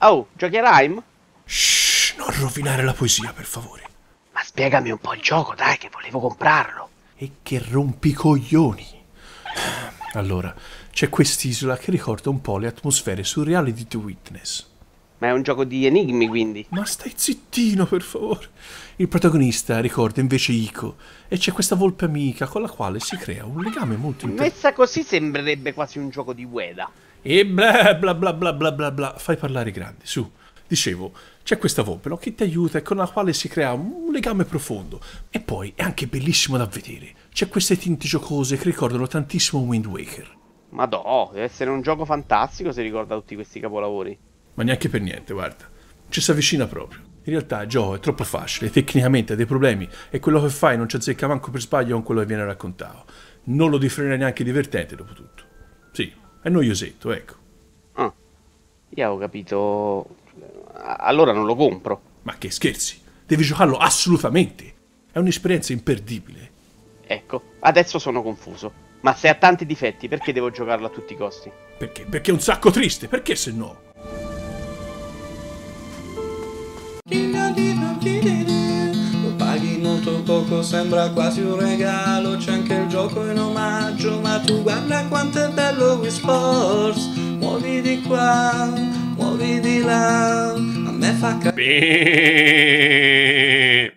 Oh, giochi a Rhyme? Shh, non rovinare la poesia, per favore. Ma spiegami un po' il gioco, dai, che volevo comprarlo. E che rompi i coglioni. Allora, c'è quest'isola che ricorda un po' le atmosfere surreali di The Witness. Ma è un gioco di enigmi, quindi. Ma stai zittino, per favore. Il protagonista ricorda invece Ico e c'è questa volpe amica con la quale si crea un legame molto interessante. Messa così sembrerebbe quasi un gioco di Ueda. E bla bla bla bla bla bla bla, fai parlare grandi, su. Dicevo, c'è questa volpe no, che ti aiuta e con la quale si crea un legame profondo. E poi è anche bellissimo da vedere. C'è queste tinti giocose che ricordano tantissimo Wind Waker. Madò, deve essere un gioco fantastico se ricorda tutti questi capolavori. Ma neanche per niente, guarda. Ci si avvicina proprio. In realtà Joe è troppo facile, tecnicamente ha dei problemi e quello che fai non ci azzecca manco per sbaglio con quello che viene raccontato. Non lo differire neanche divertente dopo tutto. Sì, è noiosetto, ecco. Ah, io avevo capito... Allora non lo compro. Ma che scherzi, devi giocarlo assolutamente. È un'esperienza imperdibile. Ecco, adesso sono confuso. Ma se ha tanti difetti, perché devo giocarlo a tutti i costi? Perché? Perché è un sacco triste, perché se no? Molto poco, sembra quasi un regalo. C'è anche il gioco in omaggio, ma tu guarda quanto è bello Wii Sports. Muovi di qua, muovi di là. A me fa capire.